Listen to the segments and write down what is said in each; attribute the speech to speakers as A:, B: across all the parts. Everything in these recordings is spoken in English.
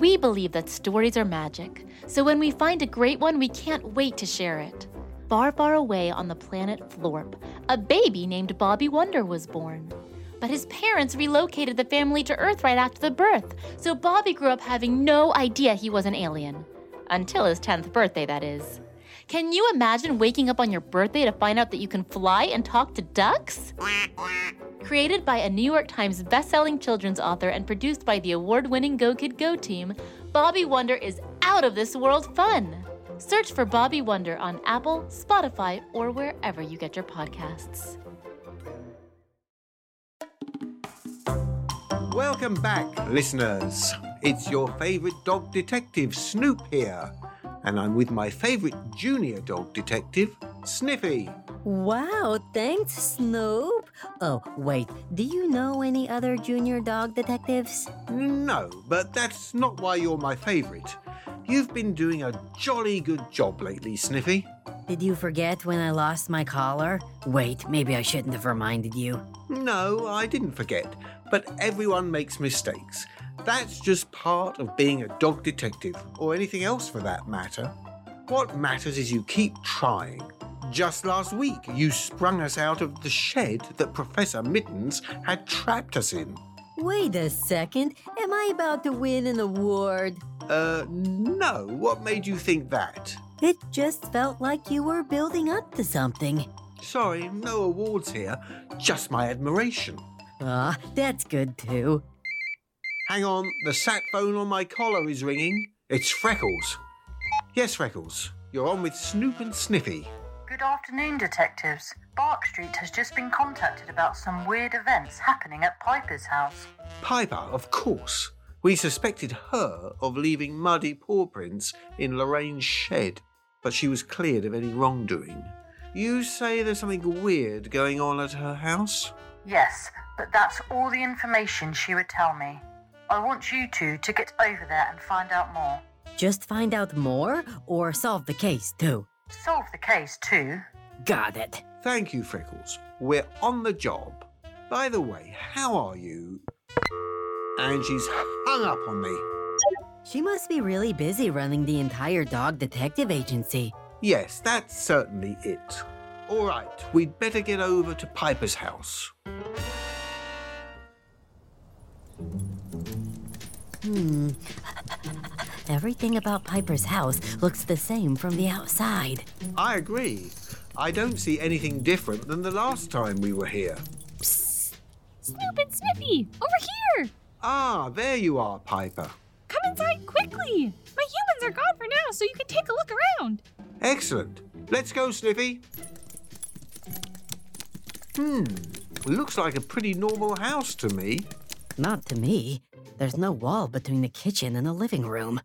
A: We believe that stories are magic, so when we find a great one, we can't wait to share it. Far, far away on the planet Florp, a baby named Bobby Wonder was born. But his parents relocated the family to Earth right after the birth, so Bobby grew up having no idea he was an alien. Until his 10th birthday, that is. Can you imagine waking up on your birthday to find out that you can fly and talk to ducks? Created by a New York Times bestselling children's author and produced by the award winning Go Kid Go team, Bobby Wonder is out of this world fun. Search for Bobby Wonder on Apple, Spotify, or wherever you get your podcasts.
B: Welcome back, listeners. It's your favorite dog detective, Snoop, here. And I'm with my favorite junior dog detective, Sniffy.
C: Wow, thanks, Snoop. Oh, wait, do you know any other junior dog detectives?
B: No, but that's not why you're my favorite. You've been doing a jolly good job lately, Sniffy.
C: Did you forget when I lost my collar? Wait, maybe I shouldn't have reminded you.
B: No, I didn't forget, but everyone makes mistakes. That's just part of being a dog detective, or anything else for that matter. What matters is you keep trying. Just last week, you sprung us out of the shed that Professor Mittens had trapped us in.
C: Wait a second, am I about to win an award?
B: Uh, no, what made you think that?
C: It just felt like you were building up to something.
B: Sorry, no awards here, just my admiration.
C: Ah, that's good too.
B: Hang on, the sat phone on my collar is ringing. It's Freckles. Yes, Freckles, you're on with Snoop and Sniffy.
D: Good afternoon, detectives. Bark Street has just been contacted about some weird events happening at Piper's house.
B: Piper, of course. We suspected her of leaving muddy paw prints in Lorraine's shed, but she was cleared of any wrongdoing. You say there's something weird going on at her house?
D: Yes, but that's all the information she would tell me. I want you two to get over there and find out more.
C: Just find out more or solve the case too.
D: Solve the case, too.
C: Got it.
B: Thank you, Freckles. We're on the job. By the way, how are you? And she's hung up on me.
C: She must be really busy running the entire dog detective agency.
B: Yes, that's certainly it. All right, we'd better get over to Piper's house.
C: Hmm. Everything about Piper's house looks the same from the outside.
B: I agree. I don't see anything different than the last time we were here. Psst!
E: Snoop and Sniffy, over here!
B: Ah, there you are, Piper.
E: Come inside quickly! My humans are gone for now, so you can take a look around.
B: Excellent. Let's go, Sniffy. Hmm, looks like a pretty normal house to me.
C: Not to me. There's no wall between the kitchen and the living room.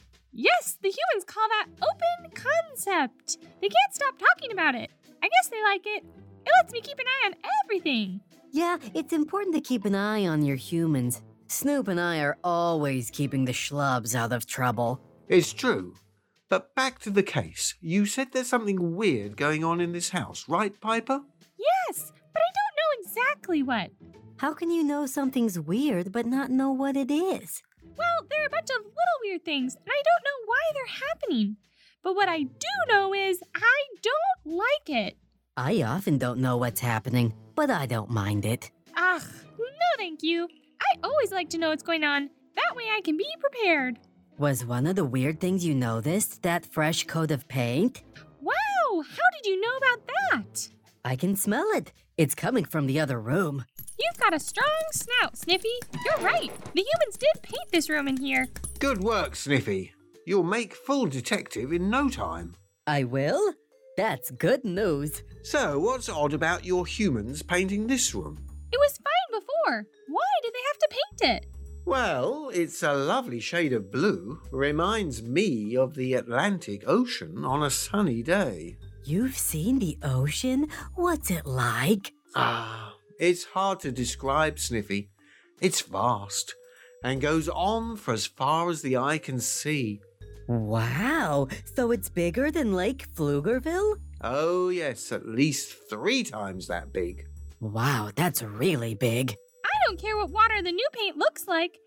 E: Yes, the humans call that open concept. They can't stop talking about it. I guess they like it. It lets me keep an eye on everything.
C: Yeah, it's important to keep an eye on your humans. Snoop and I are always keeping the schlubs out of trouble.
B: It's true. But back to the case. You said there's something weird going on in this house, right, Piper?
E: Yes, but I don't know exactly what.
C: How can you know something's weird but not know what it is?
E: Well, there are a bunch of little weird things, and I don't know why they're happening. But what I do know is I don't like it.
C: I often don't know what's happening, but I don't mind it.
E: Ugh, no thank you. I always like to know what's going on. That way I can be prepared.
C: Was one of the weird things you noticed that fresh coat of paint?
E: Wow, how did you know about that?
C: I can smell it. It's coming from the other room.
E: You've got a strong snout, Sniffy. You're right. The humans did paint this room in here.
B: Good work, Sniffy. You'll make full detective in no time.
C: I will? That's good news.
B: So, what's odd about your humans painting this room?
E: It was fine before. Why did they have to paint it?
B: Well, it's a lovely shade of blue. Reminds me of the Atlantic Ocean on a sunny day.
C: You've seen the ocean? What's it like?
B: Ah, it's hard to describe, Sniffy. It's vast and goes on for as far as the eye can see.
C: Wow, so it's bigger than Lake Pflugerville?
B: Oh, yes, at least three times that big.
C: Wow, that's really big.
E: I don't care what water the new paint looks like.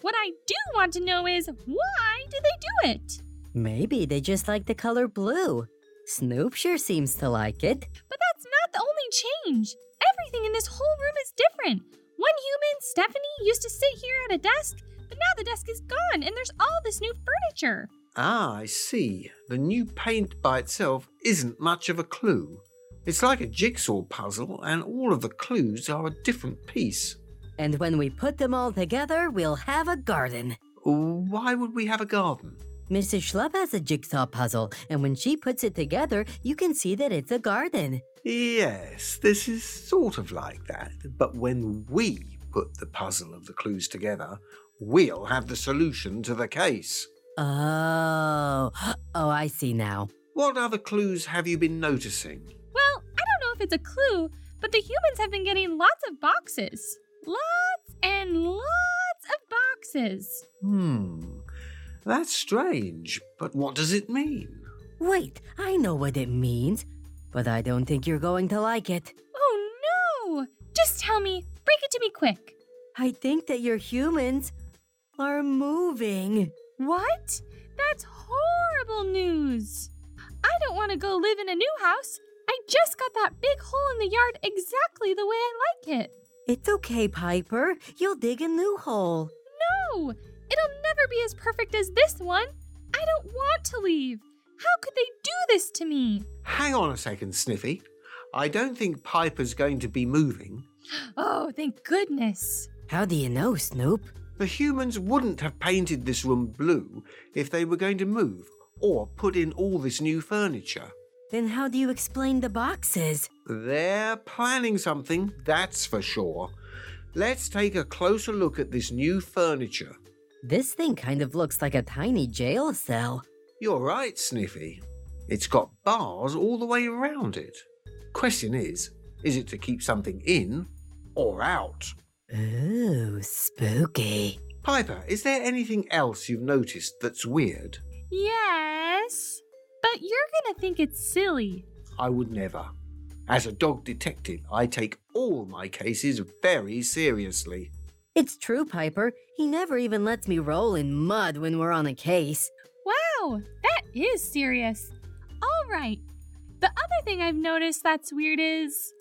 E: What I do want to know is why do they do it?
C: Maybe they just like the color blue. Snoop sure seems to like it.
E: But that's not the only change. Everything in this whole room is different. One human, Stephanie, used to sit here at a desk, but now the desk is gone and there's all this new furniture.
B: Ah, I see. The new paint by itself isn't much of a clue. It's like a jigsaw puzzle, and all of the clues are a different piece.
C: And when we put them all together, we'll have a garden.
B: Why would we have a garden?
C: Mrs. Schlub has a jigsaw puzzle, and when she puts it together, you can see that it's a garden.
B: Yes, this is sort of like that. But when we put the puzzle of the clues together, we'll have the solution to the case.
C: Oh, oh, I see now.
B: What other clues have you been noticing?
E: Well, I don't know if it's a clue, but the humans have been getting lots of boxes. Lots and lots of boxes.
B: Hmm, that's strange, but what does it mean?
C: Wait, I know what it means, but I don't think you're going to like it.
E: Oh no! Just tell me, break it to me quick.
C: I think that your humans are moving.
E: What? That's horrible news. I don't want to go live in a new house. I just got that big hole in the yard exactly the way I like it.
C: It's okay, Piper. You'll dig a new hole.
E: No, it'll never be as perfect as this one. I don't want to leave. How could they do this to me?
B: Hang on a second, Sniffy. I don't think Piper's going to be moving.
E: Oh, thank goodness.
C: How do you know, Snoop?
B: The humans wouldn't have painted this room blue if they were going to move or put in all this new furniture.
C: Then how do you explain the boxes?
B: They're planning something, that's for sure. Let's take a closer look at this new furniture.
C: This thing kind of looks like a tiny jail cell.
B: You're right, Sniffy. It's got bars all the way around it. Question is, is it to keep something in or out?
C: Ooh, spooky.
B: Piper, is there anything else you've noticed that's weird?
E: Yes, but you're gonna think it's silly.
B: I would never. As a dog detective, I take all my cases very seriously.
C: It's true, Piper. He never even lets me roll in mud when we're on a case.
E: Wow, that is serious. All right. The other thing I've noticed that's weird is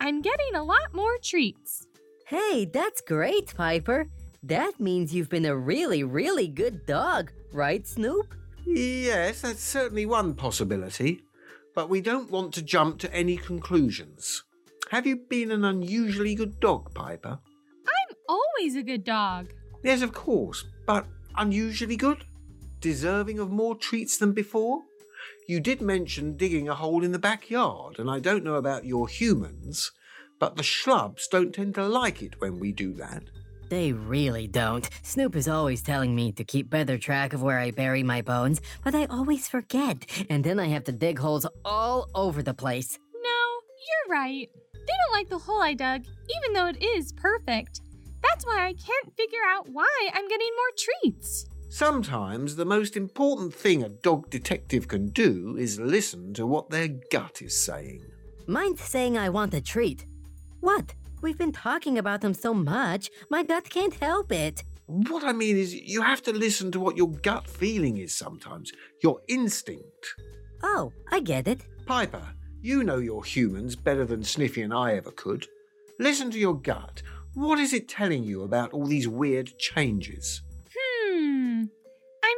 E: I'm getting a lot more treats.
C: Hey, that's great, Piper. That means you've been a really, really good dog, right, Snoop?
B: Yes, that's certainly one possibility, but we don't want to jump to any conclusions. Have you been an unusually good dog, Piper?
E: I'm always a good dog.
B: Yes, of course, but unusually good? Deserving of more treats than before? You did mention digging a hole in the backyard, and I don't know about your humans, but the schlubs don't tend to like it when we do that.
C: They really don't. Snoop is always telling me to keep better track of where I bury my bones, but I always forget, and then I have to dig holes all over the place.
E: No, you're right. They don't like the hole I dug, even though it is perfect. That's why I can't figure out why I'm getting more treats.
B: Sometimes the most important thing a dog detective can do is listen to what their gut is saying.
C: Mine's saying I want a treat. What? We've been talking about them so much, my gut can't help it.
B: What I mean is, you have to listen to what your gut feeling is sometimes, your instinct.
C: Oh, I get it.
B: Piper, you know your humans better than Sniffy and I ever could. Listen to your gut. What is it telling you about all these weird changes?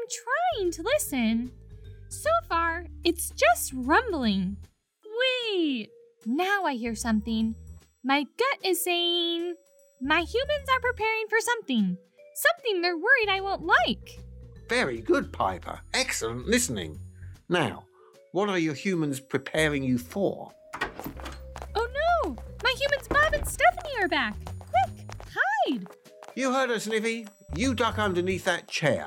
E: Trying to listen. So far, it's just rumbling. Wait. Now I hear something. My gut is saying my humans are preparing for something. Something they're worried I won't like.
B: Very good, Piper. Excellent listening. Now, what are your humans preparing you for?
E: Oh no! My humans Bob and Stephanie are back. Quick, hide!
B: You heard her, Sniffy. You duck underneath that chair.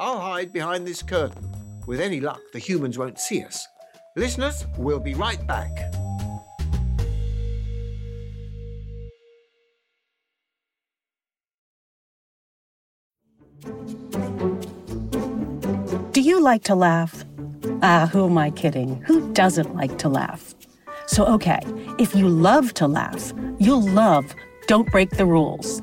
B: I'll hide behind this curtain. With any luck, the humans won't see us. Listeners, we'll be right back.
F: Do you like to laugh? Ah, who am I kidding? Who doesn't like to laugh? So, okay, if you love to laugh, you'll love Don't Break the Rules.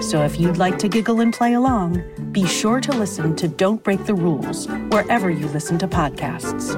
F: So if you'd like to giggle and play along, be sure to listen to Don't Break the Rules wherever you listen to podcasts.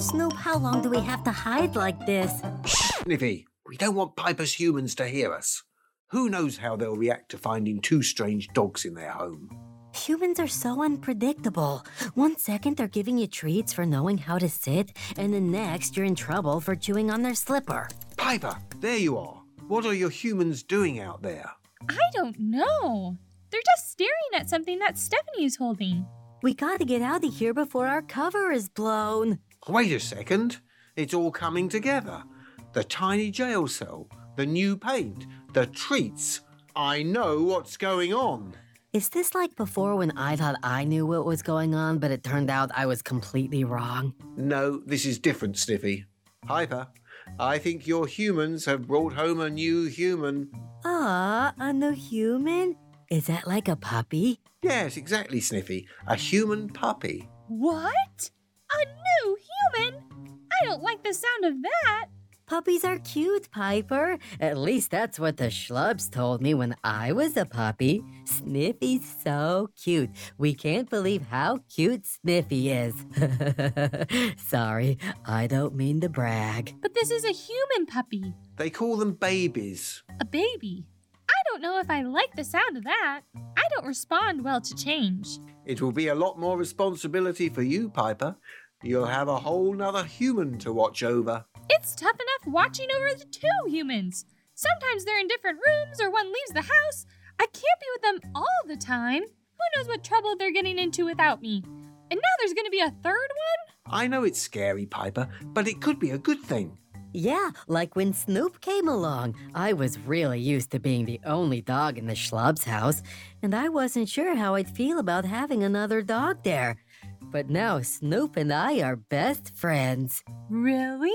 C: Snoop, how long do we have to hide like this?
B: Sniffy, we don't want Piper's humans to hear us. Who knows how they'll react to finding two strange dogs in their home?
C: Humans are so unpredictable. One second they're giving you treats for knowing how to sit, and the next you're in trouble for chewing on their slipper.
B: Piper, there you are. What are your humans doing out there?
E: I don't know. They're just staring at something that Stephanie is holding.
C: We gotta get out of here before our cover is blown.
B: Wait a second. It's all coming together. The tiny jail cell, the new paint, the treats. I know what's going on.
C: Is this like before when I thought I knew what was going on, but it turned out I was completely wrong?
B: No, this is different, Sniffy. Piper, I think your humans have brought home a new human.
C: Ah, a new human? Is that like a puppy?
B: Yes, exactly, Sniffy. A human puppy.
E: What? A new human? I don't like the sound of that.
C: Puppies are cute, Piper. At least that's what the schlubs told me when I was a puppy. Sniffy's so cute. We can't believe how cute Sniffy is. Sorry, I don't mean to brag.
E: But this is a human puppy.
B: They call them babies.
E: A baby. I don't know if I like the sound of that. I don't respond well to change.
B: It will be a lot more responsibility for you, Piper. You'll have a whole nother human to watch over.
E: It's tough enough watching over the two humans. Sometimes they're in different rooms or one leaves the house. I can't be with them all the time. Who knows what trouble they're getting into without me? And now there's going to be a third one?
B: I know it's scary, Piper, but it could be a good thing.
C: Yeah, like when Snoop came along. I was really used to being the only dog in the schlub's house, and I wasn't sure how I'd feel about having another dog there. But now Snoop and I are best friends.
E: Really?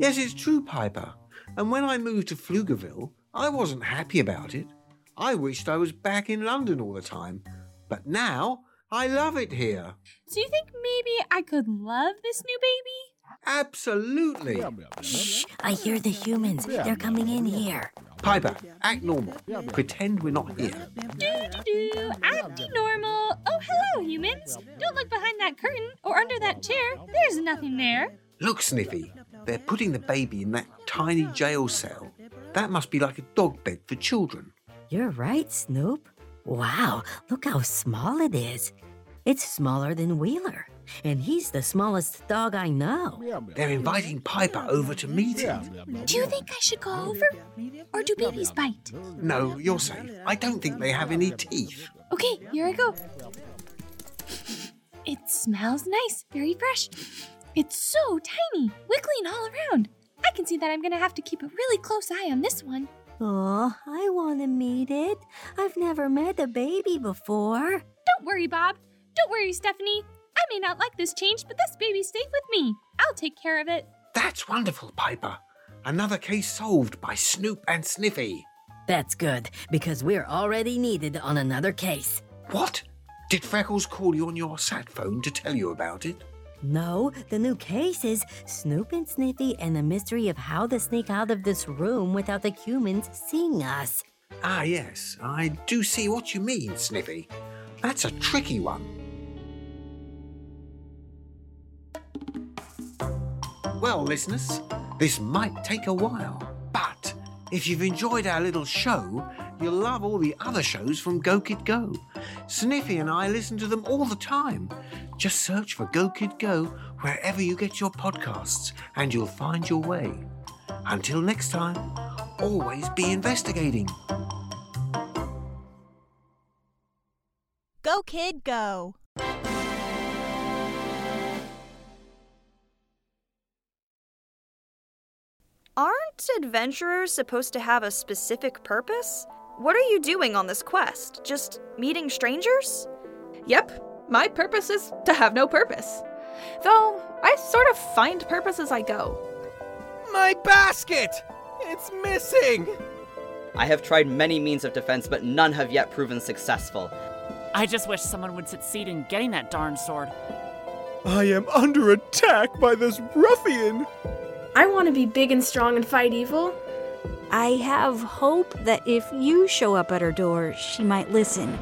B: Yes, it's true, Piper. And when I moved to Pflugerville, I wasn't happy about it. I wished I was back in London all the time. But now, I love it here.
E: Do you think maybe I could love this new baby?
B: Absolutely.
C: Shh, I hear the humans. They're coming in here.
B: Piper, act normal. Pretend we're not here.
E: Do do do, Act normal. Oh, hello, humans. Don't look behind that curtain or under that chair. There's nothing there.
B: Look, Sniffy. They're putting the baby in that tiny jail cell. That must be like a dog bed for children.
C: You're right, Snoop. Wow, look how small it is. It's smaller than Wheeler, and he's the smallest dog I know.
B: They're inviting Piper over to meet him.
E: Do you think I should go over? Or do babies bite?
B: No, you're safe. I don't think they have any teeth.
E: Okay, here I go. It smells nice, very fresh. It's so tiny, wiggling all around. I can see that I'm gonna have to keep a really close eye on this one.
C: Oh, I want to meet it. I've never met a baby before.
E: Don't worry, Bob. Don't worry, Stephanie. I may not like this change, but this baby's safe with me. I'll take care of it.
B: That's wonderful, Piper. Another case solved by Snoop and Sniffy.
C: That's good, because we're already needed on another case.
B: What? Did Freckles call you on your sat phone to tell you about it?
C: No, the new case is Snoop and Sniffy and the mystery of how to sneak out of this room without the humans seeing us.
B: Ah, yes, I do see what you mean, Sniffy. That's a tricky one. Well, listeners, this might take a while, but if you've enjoyed our little show, you'll love all the other shows from Go Kid Go. Sniffy and I listen to them all the time. Just search for Go Kid Go wherever you get your podcasts, and you'll find your way. Until next time, always be investigating.
G: Go, kid, go.
H: Aren't adventurers supposed to have a specific purpose? What are you doing on this quest? Just meeting strangers?
I: Yep, my purpose is to have no purpose. Though I sort of find purpose as I go.
J: My basket! It's missing!
K: I have tried many means of defense, but none have yet proven successful.
L: I just wish someone would succeed in getting that darn sword.
J: I am under attack by this ruffian!
M: I want to be big and strong and fight evil.
N: I have hope that if you show up at her door, she might listen.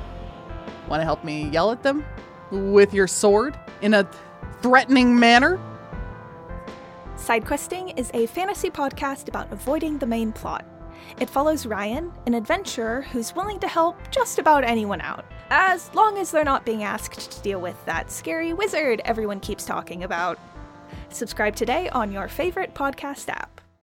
O: Want to help me yell at them? With your sword? In a threatening manner?
P: Sidequesting is a fantasy podcast about avoiding the main plot. It follows Ryan, an adventurer who's willing to help just about anyone out, as long as they're not being asked to deal with that scary wizard everyone keeps talking about. Subscribe today on your favorite podcast app.